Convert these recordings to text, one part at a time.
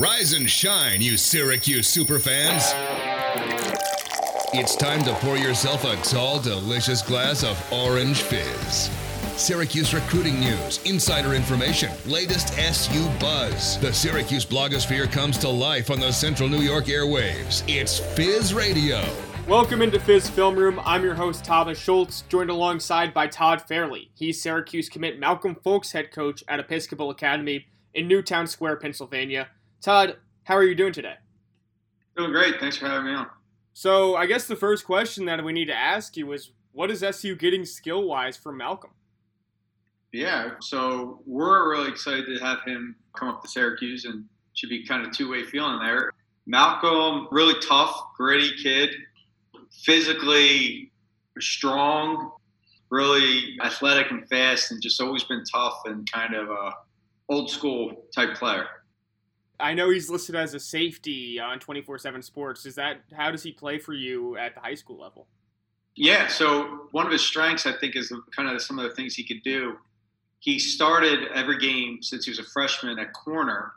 Rise and shine, you Syracuse superfans. It's time to pour yourself a tall, delicious glass of orange fizz. Syracuse recruiting news, insider information, latest SU buzz. The Syracuse blogosphere comes to life on the Central New York airwaves. It's Fizz Radio. Welcome into Fizz Film Room. I'm your host, Thomas Schultz, joined alongside by Todd Fairley. He's Syracuse commit Malcolm Folks head coach at Episcopal Academy in Newtown Square, Pennsylvania. Todd, how are you doing today? Doing great. Thanks for having me on. So, I guess the first question that we need to ask you is what is SU getting skill wise from Malcolm? Yeah, so we're really excited to have him come up to Syracuse and should be kind of two way feeling there. Malcolm, really tough, gritty kid, physically strong, really athletic and fast, and just always been tough and kind of a old school type player. I know he's listed as a safety on 24/7 Sports. Is that how does he play for you at the high school level? Yeah, so one of his strengths, I think, is kind of some of the things he could do. He started every game since he was a freshman at corner,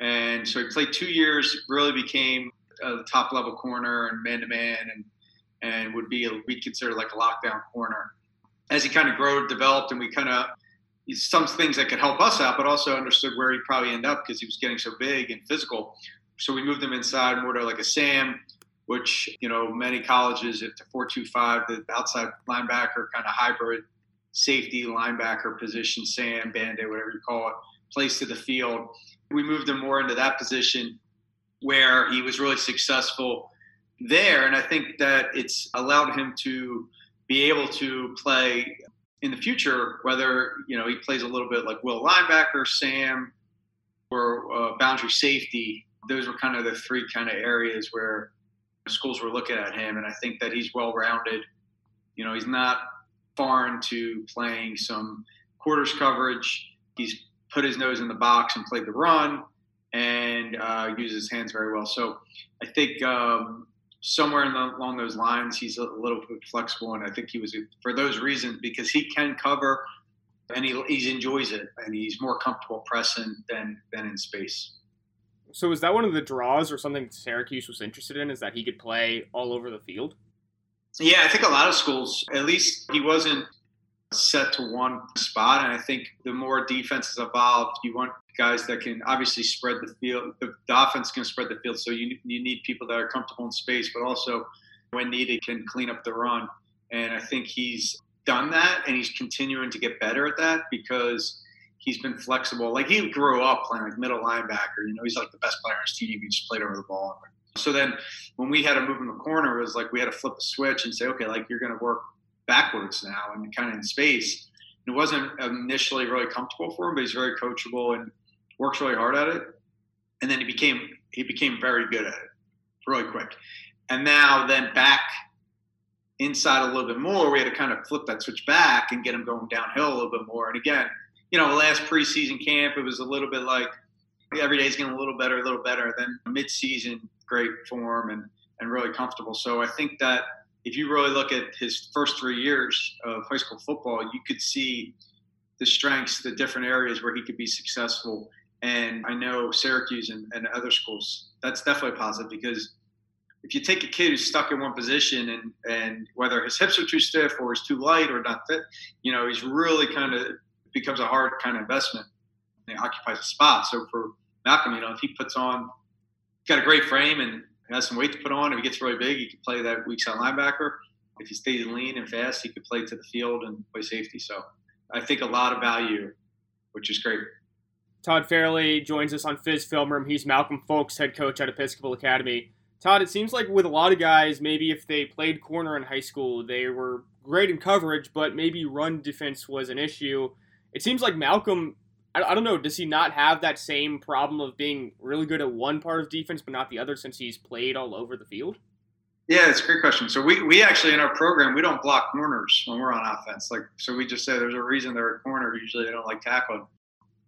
and so he played two years. Really became a top level corner and man to man, and and would be we consider like a lockdown corner. As he kind of grew, developed, and we kind of some things that could help us out, but also understood where he'd probably end up because he was getting so big and physical. So we moved him inside more to like a Sam, which, you know, many colleges, if the 425, the outside linebacker kind of hybrid safety linebacker position, Sam, Band-Aid, whatever you call it, place to the field. We moved him more into that position where he was really successful there. And I think that it's allowed him to be able to play in the future, whether you know he plays a little bit like Will linebacker, Sam, or uh, boundary safety, those were kind of the three kind of areas where schools were looking at him, and I think that he's well rounded. You know, he's not foreign to playing some quarters coverage. He's put his nose in the box and played the run, and uh, uses his hands very well. So I think um, somewhere the, along those lines, he's a little bit flexible, and I think he was for those reasons because he can cover and he, he enjoys it, and he's more comfortable pressing than than in space. So is that one of the draws or something Syracuse was interested in? Is that he could play all over the field? Yeah, I think a lot of schools, at least he wasn't set to one spot. And I think the more defenses evolved, you want guys that can obviously spread the field. The, the offense can spread the field, so you you need people that are comfortable in space, but also when needed can clean up the run. And I think he's done that, and he's continuing to get better at that because he's been flexible. Like he grew up playing like middle linebacker. You know, he's like the best player on his team. He just played over the ball. So then when we had to move in the corner, it was like we had to flip a switch and say, okay, like you're going to work backwards now and kind of in space. And It wasn't initially really comfortable for him, but he's very coachable and works really hard at it. And then he became he became very good at it really quick. And now then back inside a little bit more, we had to kind of flip that switch back and get him going downhill a little bit more. And again, you know, last preseason camp, it was a little bit like every day's getting a little better, a little better. Then mid-season, great form and and really comfortable. So I think that if you really look at his first three years of high school football, you could see the strengths, the different areas where he could be successful. And I know Syracuse and, and other schools, that's definitely positive because if you take a kid who's stuck in one position and, and whether his hips are too stiff or he's too light or not fit, you know, he's really kind of becomes a hard kind of investment. And he occupies a spot. So for Malcolm, you know, if he puts on, got a great frame and has some weight to put on. If he gets really big, he can play that weak side linebacker. If he stays lean and fast, he could play to the field and play safety. So I think a lot of value, which is great. Todd Fairley joins us on Fizz Film Room. He's Malcolm Folks, head coach at Episcopal Academy. Todd, it seems like with a lot of guys, maybe if they played corner in high school, they were great in coverage, but maybe run defense was an issue. It seems like Malcolm I, I don't know. Does he not have that same problem of being really good at one part of defense but not the other since he's played all over the field? Yeah, it's a great question. So we, we actually in our program we don't block corners when we're on offense. Like so we just say there's a reason they're a corner. Usually they don't like tackling.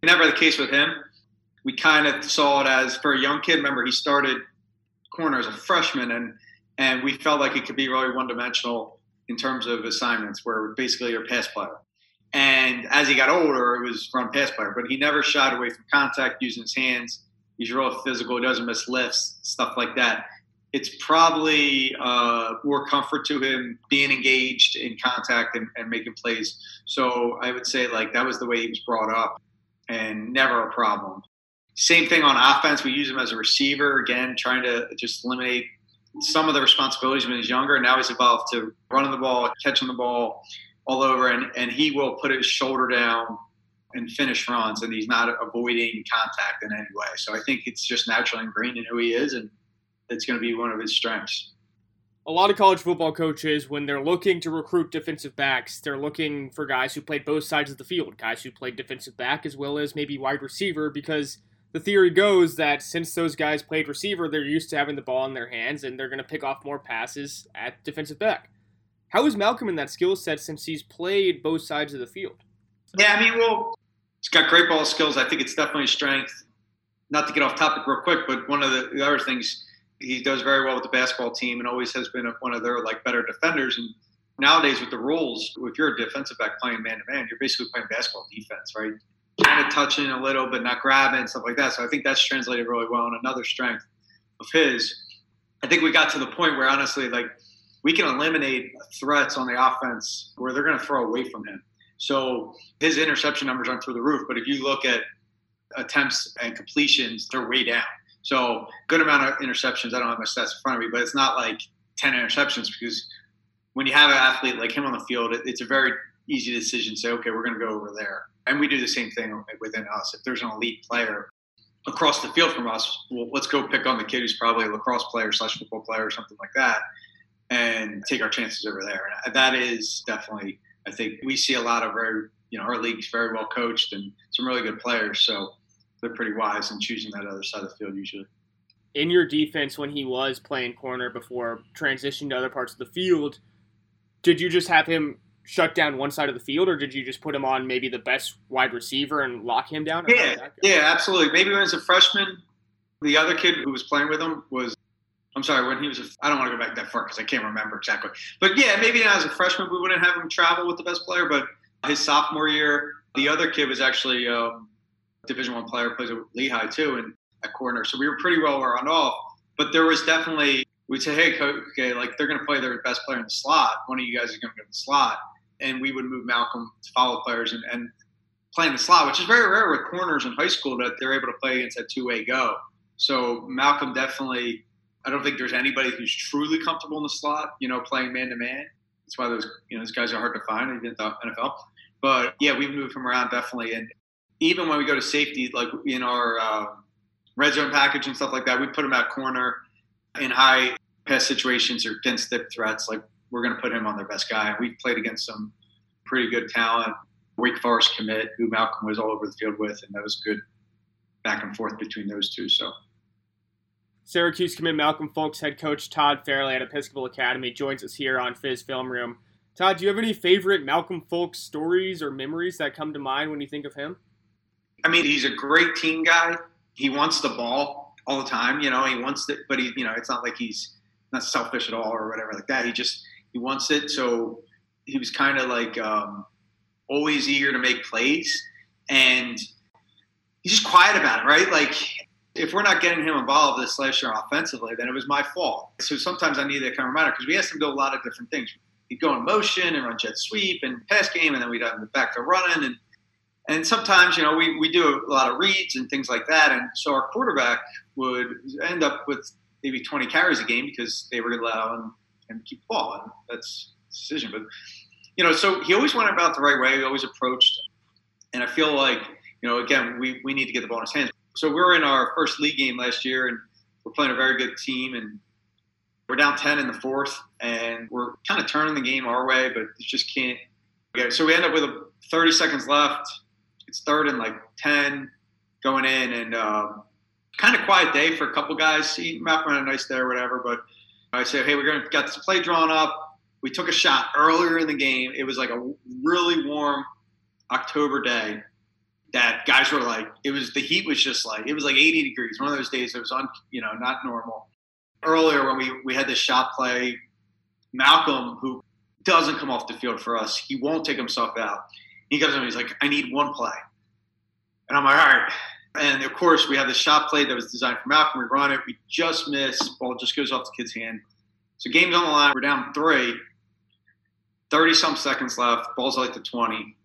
Never the case with him. We kind of saw it as for a young kid. Remember he started corner as a freshman and and we felt like he could be really one dimensional in terms of assignments where basically you're a pass player. And as he got older, it was run pass player, but he never shied away from contact using his hands. He's real physical. He doesn't miss lifts, stuff like that. It's probably uh, more comfort to him being engaged in contact and, and making plays. So I would say like that was the way he was brought up, and never a problem. Same thing on offense. We use him as a receiver again, trying to just eliminate some of the responsibilities when he's younger. Now he's evolved to running the ball, catching the ball all over, and, and he will put his shoulder down and finish runs, and he's not avoiding contact in any way. So I think it's just naturally ingrained in who he is, and it's going to be one of his strengths. A lot of college football coaches, when they're looking to recruit defensive backs, they're looking for guys who played both sides of the field, guys who played defensive back as well as maybe wide receiver, because – the theory goes that since those guys played receiver, they're used to having the ball in their hands and they're going to pick off more passes at defensive back. How is Malcolm in that skill set since he's played both sides of the field? Yeah, I mean, well, he's got great ball skills. I think it's definitely a strength. Not to get off topic real quick, but one of the, the other things he does very well with the basketball team and always has been one of their like better defenders. And nowadays with the rules, if you're a defensive back playing man to man, you're basically playing basketball defense, right? kind of touching a little, but not grabbing, stuff like that. So I think that's translated really well. And another strength of his, I think we got to the point where honestly, like we can eliminate threats on the offense where they're going to throw away from him. So his interception numbers aren't through the roof, but if you look at attempts and completions, they're way down. So good amount of interceptions. I don't have my stats in front of me, but it's not like 10 interceptions because when you have an athlete like him on the field, it's a very easy decision to say, okay, we're going to go over there. And we do the same thing within us. If there's an elite player across the field from us, well, let's go pick on the kid who's probably a lacrosse player slash football player or something like that and take our chances over there. And that is definitely, I think we see a lot of very, you know, our league's very well coached and some really good players. So they're pretty wise in choosing that other side of the field usually. In your defense, when he was playing corner before transitioning to other parts of the field, did you just have him shut down one side of the field, or did you just put him on maybe the best wide receiver and lock him down? Yeah, yeah, absolutely. Maybe when he was a freshman, the other kid who was playing with him was. I'm sorry, when he was, a, I don't want to go back that far because I can't remember exactly. But yeah, maybe as a freshman, we wouldn't have him travel with the best player. But his sophomore year, the other kid was actually um, Division One player, plays at Lehigh too, and at corner. So we were pretty well run off. But there was definitely we'd say, hey, coach, okay, like they're going to play their best player in the slot. One of you guys is going to go to the slot and we would move Malcolm to follow players and, and play in the slot, which is very rare with corners in high school that they're able to play against that two way go. So Malcolm definitely, I don't think there's anybody who's truly comfortable in the slot, you know, playing man to man. That's why those, you know, those guys are hard to find in the NFL. But yeah, we've moved him around definitely. And even when we go to safety, like in our uh, red zone package and stuff like that, we put him at corner in high pass situations or against dip threats. Like we're going to put him on their best guy. And we played against some pretty good talent. Wake Forest commit, who Malcolm was all over the field with, and that was good back and forth between those two. So. Syracuse commit Malcolm Folks head coach Todd Fairley at Episcopal Academy joins us here on Fizz Film Room. Todd, do you have any favorite Malcolm Folks stories or memories that come to mind when you think of him? I mean, he's a great team guy. He wants the ball all the time. You know, he wants it, but he, you know, it's not like he's not selfish at all or whatever like that. He just he wants it. So he was kind of like um, always eager to make plays, and he's just quiet about it, right? Like if we're not getting him involved this last year offensively, then it was my fault. So sometimes I need that kind of reminder because we asked him to do a lot of different things. He'd go in motion and run jet sweep and pass game, and then we'd have him back to running and and sometimes you know we, we do a lot of reads and things like that and so our quarterback would end up with maybe 20 carries a game because they were allowed him and keep the ball. And that's decision. But you know, so he always went about the right way. He always approached, and I feel like you know, again, we we need to get the ball in his hands. So we were in our first league game last year, and we're playing a very good team, and we're down 10 in the fourth, and we're kind of turning the game our way, but just can't. So we end up with 30 seconds left. It's third and like 10 going in, and um, kind of quiet day for a couple guys. He, had a nice day or whatever, but I said, hey, we're going to get this play drawn up. We took a shot earlier in the game. It was like a really warm October day that guys were like, it was the heat was just like, it was like 80 degrees. One of those days it was on, you know, not normal. Earlier when we, we had this shot play, Malcolm, who doesn't come off the field for us, he won't take himself out. He comes to me, he's like, I need one play. And I'm like, all right, And of course, we have the shot play that was designed for Malcolm. We run it, we just miss, ball just goes off the kid's hand. So game's on the line. We're down three. 30 some seconds left. Ball's like the 20.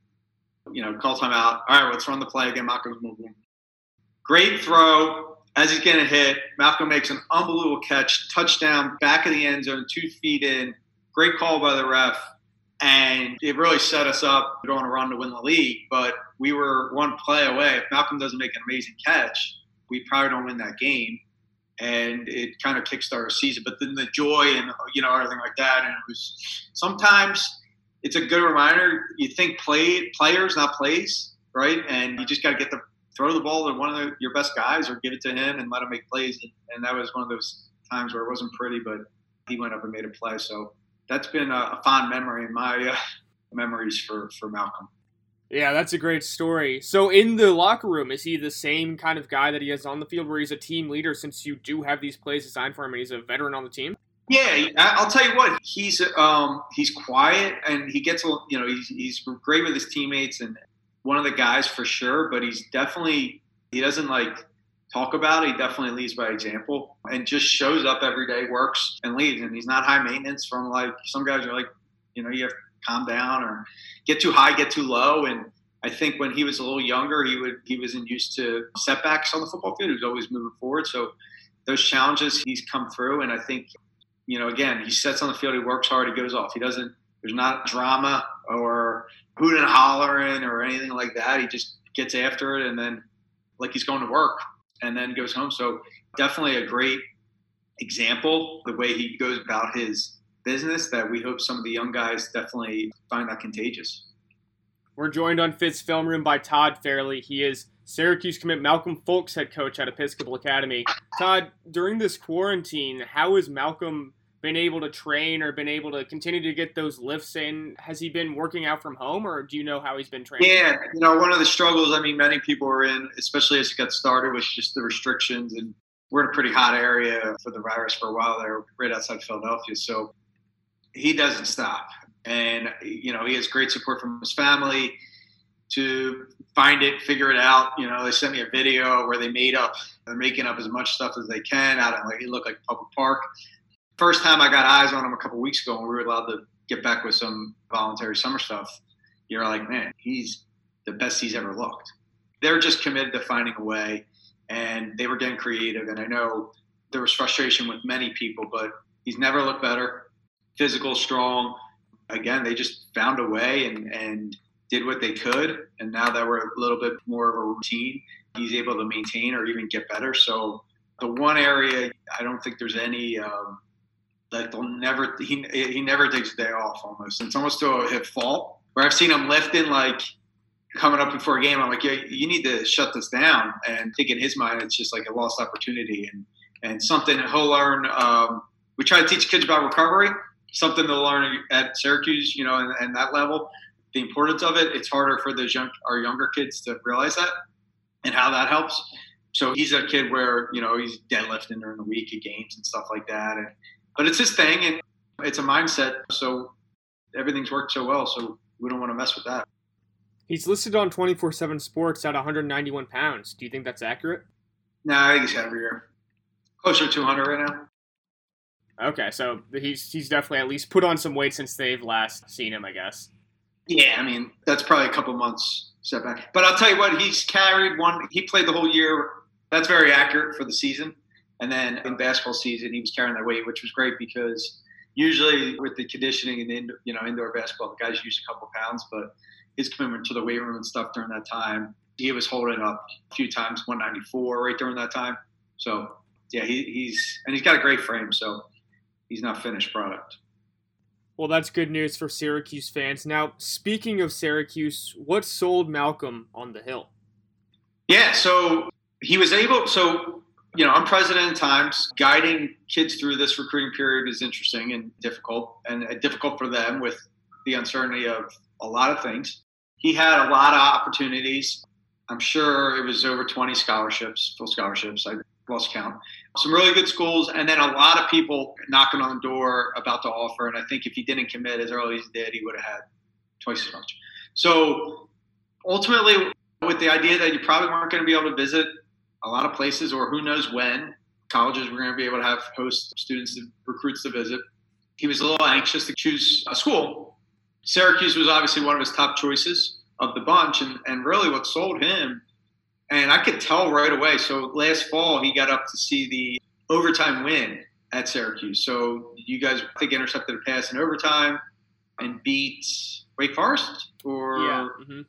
You know, call timeout. All right, let's run the play again. Malcolm's moving. Great throw. As he's getting hit, Malcolm makes an unbelievable catch. Touchdown, back of the end zone, two feet in. Great call by the ref. And it really set us up going to run to win the league. But we were one play away. If Malcolm doesn't make an amazing catch, we probably don't win that game and it kind of kickstarted our season. But then the joy and you know everything like that, and it was sometimes it's a good reminder. You think play players, not plays, right? And you just got to get the throw the ball to one of the, your best guys, or give it to him and let him make plays. And, and, that was one of those times where it wasn't pretty, but he went up and made a play. So that's been a, a fond memory in my uh, memories for for Malcolm. Yeah, that's a great story. So, in the locker room, is he the same kind of guy that he is on the field, where he's a team leader? Since you do have these plays designed for him, and he's a veteran on the team. Yeah, I'll tell you what. He's um, he's quiet and he gets you know he's he's great with his teammates and one of the guys for sure. But he's definitely he doesn't like talk about. He definitely leads by example and just shows up every day, works and leaves. And he's not high maintenance from like some guys are like you know you have to calm down or get too high, get too low. And I think when he was a little younger, he would he wasn't used to setbacks on the football field. He was always moving forward. So those challenges he's come through, and I think you know again he sets on the field, he works hard, he goes off. He doesn't. There's not drama or hooting and hollering or anything like that. He just gets after it, and then like he's going to work, and then goes home. So definitely a great example the way he goes about his business that we hope some of the young guys definitely find that contagious. We're joined on Fizz Film Room by Todd Fairley. He is Syracuse commit Malcolm Folks head coach at Episcopal Academy. Todd, during this quarantine, how has Malcolm been able to train or been able to continue to get those lifts in? Has he been working out from home or do you know how he's been training? Yeah, you know, one of the struggles I mean many people are in, especially as it got started, was just the restrictions and we're in a pretty hot area for the virus for a while there, right outside Philadelphia. So he doesn't stop. And, you know, he has great support from his family to find it, figure it out. You know, they sent me a video where they made up, they're making up as much stuff as they can out of like, it looked like a public park. First time I got eyes on him a couple weeks ago when we were allowed to get back with some voluntary summer stuff, you're like, man, he's the best he's ever looked. They're just committed to finding a way and they were getting creative. And I know there was frustration with many people, but he's never looked better physical, strong. Again, they just found a way and, and did what they could. And now that we're a little bit more of a routine, he's able to maintain or even get better. So the one area I don't think there's any um, that they'll never he, he never takes a day off almost. It's almost to a fault where I've seen him lifting like coming up before a game. I'm like, yeah, you need to shut this down. And I think in his mind, it's just like a lost opportunity and and something he'll learn. Um, we try to teach kids about recovery something to learn at Syracuse, you know, and, and that level, the importance of it. It's harder for those young, our younger kids to realize that and how that helps. So he's a kid where you know he's deadlifting during the week at games and stuff like that, and but it's his thing and it's a mindset. So everything's worked so well, so we don't want to mess with that. He's listed on 24 7 Sports at 191 pounds. Do you think that's accurate? No, nah, I think he's heavier. Closer to 200 right now. Okay, so he's he's definitely at least put on some weight since they've last seen him, I guess. Yeah, I mean that's probably a couple months setback. But I'll tell you what, he's carried one. He played the whole year. That's very accurate for the season. And then in basketball season, he was carrying that weight, which was great because usually with the conditioning and the, you know indoor basketball, the guys use a couple pounds, but his commitment to the weight room and stuff during that time, he was holding up a few times 194 right during that time. So yeah, he, he's and he's got a great frame. So he's not finished product. Well, that's good news for Syracuse fans. Now, speaking of Syracuse, what sold Malcolm on the Hill? Yeah, so he was able. So you know, I'm president of Times. Guiding kids through this recruiting period is interesting and difficult, and uh, difficult for them with the uncertainty of a lot of things. He had a lot of opportunities. I'm sure it was over 20 scholarships, full scholarships. I lost count. Some really good schools, and then a lot of people knocking on the door about to offer. And I think if he didn't commit as early as he did, he would have had twice as much. So ultimately, with the idea that you probably weren't going to be able to visit a lot of places, or who knows when, colleges were going to be able to have host students, and recruits to visit. He was a little anxious to choose a school. Syracuse was obviously one of his top choices of the bunch, and, and really what sold him, and I could tell right away. So last fall, he got up to see the overtime win at Syracuse. So you guys, I think, intercepted a pass in overtime and beat Wake Forest, or yeah. Mm-hmm.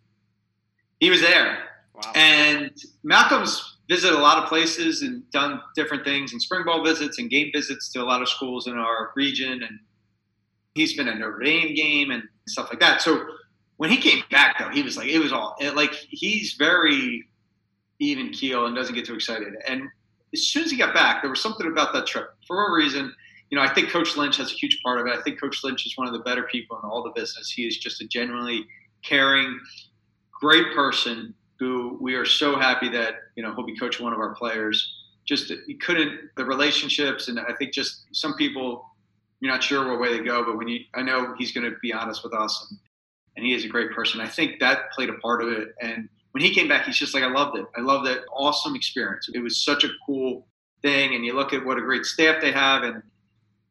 he was there. Wow. And Malcolm's visited a lot of places and done different things and spring ball visits and game visits to a lot of schools in our region. And he's been at Notre Dame game and stuff like that. So when he came back, though, he was like, it was all like he's very even keel and doesn't get too excited. And as soon as he got back, there was something about that trip. For a reason, you know, I think Coach Lynch has a huge part of it. I think Coach Lynch is one of the better people in all the business. He is just a genuinely caring, great person who we are so happy that you know he'll be coaching one of our players. Just he couldn't the relationships, and I think just some people you're not sure what way they go, but when you I know he's going to be honest with us, and, and he is a great person. I think that played a part of it. And when he came back, he's just like I loved it. I loved that Awesome experience. It was such a cool thing, and you look at what a great staff they have, and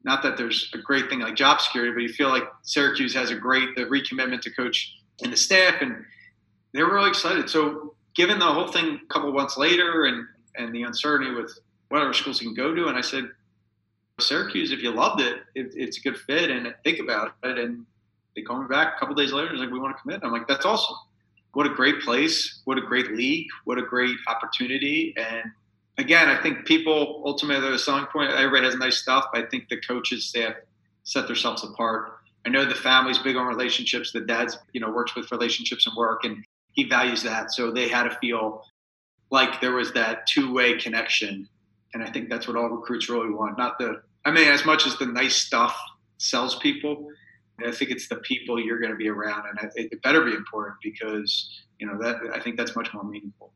not that there's a great thing like job security, but you feel like Syracuse has a great the recommitment to coach and the staff and they were really excited. So, given the whole thing a couple months later and and the uncertainty with whatever schools you can go to, and I said, Syracuse, if you loved it, it it's a good fit, and think about it. And they called me back a couple days later. It's like we want to commit. I'm like, that's awesome. What a great place. What a great league. What a great opportunity. And again, I think people ultimately the selling point. Everybody has nice stuff, but I think the coaches staff set themselves apart. I know the family's big on relationships. The dad's, you know, works with relationships and work, and he values that. So they had to feel like there was that two way connection. And I think that's what all recruits really want. Not the, I mean, as much as the nice stuff sells people, I think it's the people you're going to be around. And it better be important because, you know, that I think that's much more meaningful.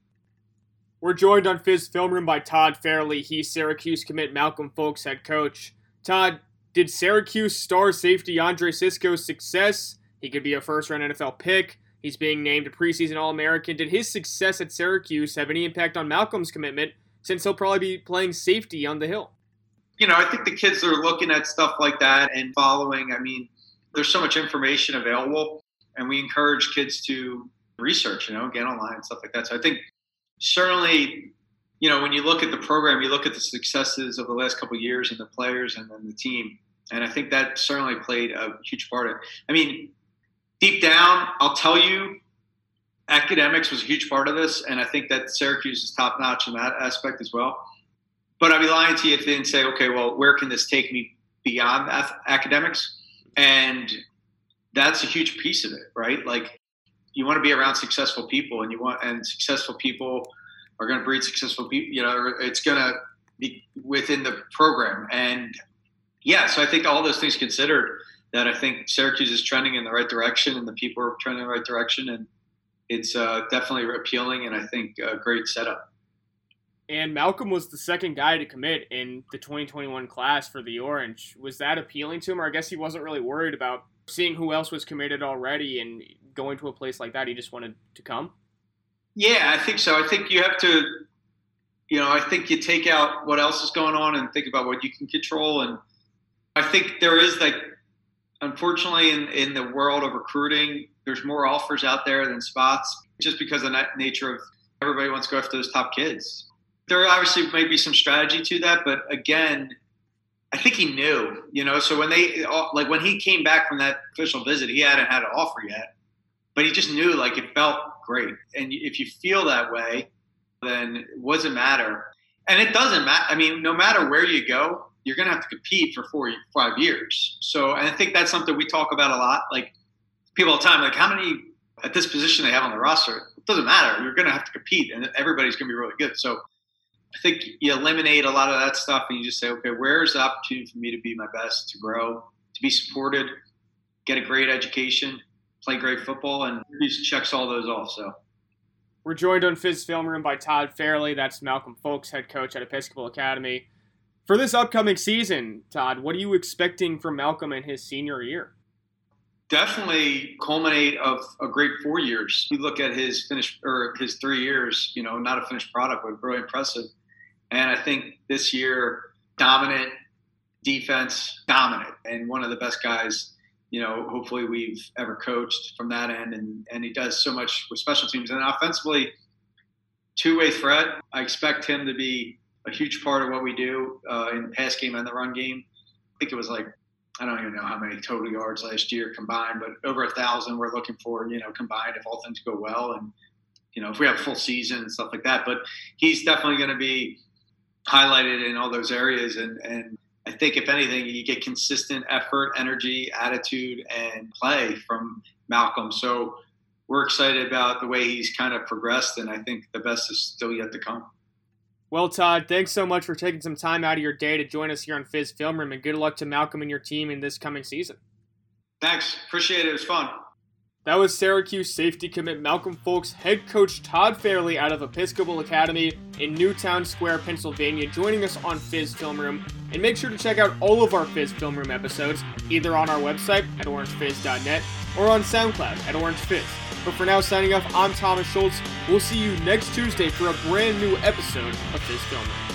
We're joined on Fizz Film Room by Todd Fairley. He's Syracuse commit Malcolm Folks head coach. Todd, did Syracuse star safety Andre Cisco's success? He could be a first round NFL pick. He's being named a preseason All American. Did his success at Syracuse have any impact on Malcolm's commitment since he'll probably be playing safety on the Hill? You know, I think the kids are looking at stuff like that and following. I mean, there's so much information available, and we encourage kids to research, you know, get online and stuff like that. So I think certainly, you know, when you look at the program, you look at the successes of the last couple years and the players and then the team. And I think that certainly played a huge part of it. I mean, deep down, I'll tell you, academics was a huge part of this, and I think that Syracuse is top notch in that aspect as well. But I'd be lying to you if I didn't say, okay, well, where can this take me beyond academics? And that's a huge piece of it, right? Like, you want to be around successful people, and you want, and successful people are going to breed successful people. You know, it's going to be within the program, and yeah. So I think all those things considered, that I think Syracuse is trending in the right direction and the people are trending in the right direction. And it's uh, definitely appealing and I think a great setup. And Malcolm was the second guy to commit in the 2021 class for the Orange. Was that appealing to him, or I guess he wasn't really worried about seeing who else was committed already and going to a place like that? He just wanted to come? Yeah, I think so. I think you have to, you know, I think you take out what else is going on and think about what you can control. And I think there is like unfortunately, in, in the world of recruiting, there's more offers out there than spots just because of the nature of everybody wants to go after those top kids. There obviously may be some strategy to that, but again, I think he knew, you know. So when they uh, like when he came back from that official visit, he hadn't had an offer yet, but he just knew like it felt great. And if you feel that way, then it matter? And it doesn't matter. I mean, no matter where you go, you're going to have to compete for four, five years. So, I think that's something we talk about a lot. Like people all the time, like how many at this position they have on the roster. It doesn't matter. You're going to have to compete, and everybody's going to be really good. So, I think you eliminate a lot of that stuff, and you just say, okay, where's the opportunity for me to be my best, to grow, to be supported, get a great education, play great football, and he checks all those off. So. We're joined on Fizz Film Room by Todd Fairley. That's Malcolm Folks, head coach at Episcopal Academy. For this upcoming season, Todd, what are you expecting from Malcolm in his senior year? definitely culminate of a great four years. You look at his finish or his three years, you know, not a finished product, but really impressive. And I think this year, dominant defense, dominant, and one of the best guys, you know, hopefully we've ever coached from that end. And, and he does so much with special teams. And offensively, two way threat. I expect him to be a huge part of what we do uh, in the pass game and the run game. I think it was like I don't even know how many total yards last year combined, but over a thousand we're looking for, you know, combined if all things go well and you know, if we have a full season and stuff like that. But he's definitely going to be highlighted in all those areas and and I think if anything, you get consistent effort, energy, attitude, and play from Malcolm. So we're excited about the way he's kind of progressed, and I think the best is still yet to come. Well, Todd, thanks so much for taking some time out of your day to join us here on Fizz Film Room, and good luck to Malcolm and your team in this coming season. Thanks. Appreciate it. It was fun. That was Syracuse safety commit Malcolm Folks head coach Todd Fairley out of Episcopal Academy in Newtown Square, Pennsylvania, joining us on Fizz Film Room. And make sure to check out all of our Fizz Film Room episodes, either on our website at orangefizz.net or on SoundCloud at orangefizz. But for now, signing off, I'm Thomas Schultz. We'll see you next Tuesday for a brand new episode of Fizz Film.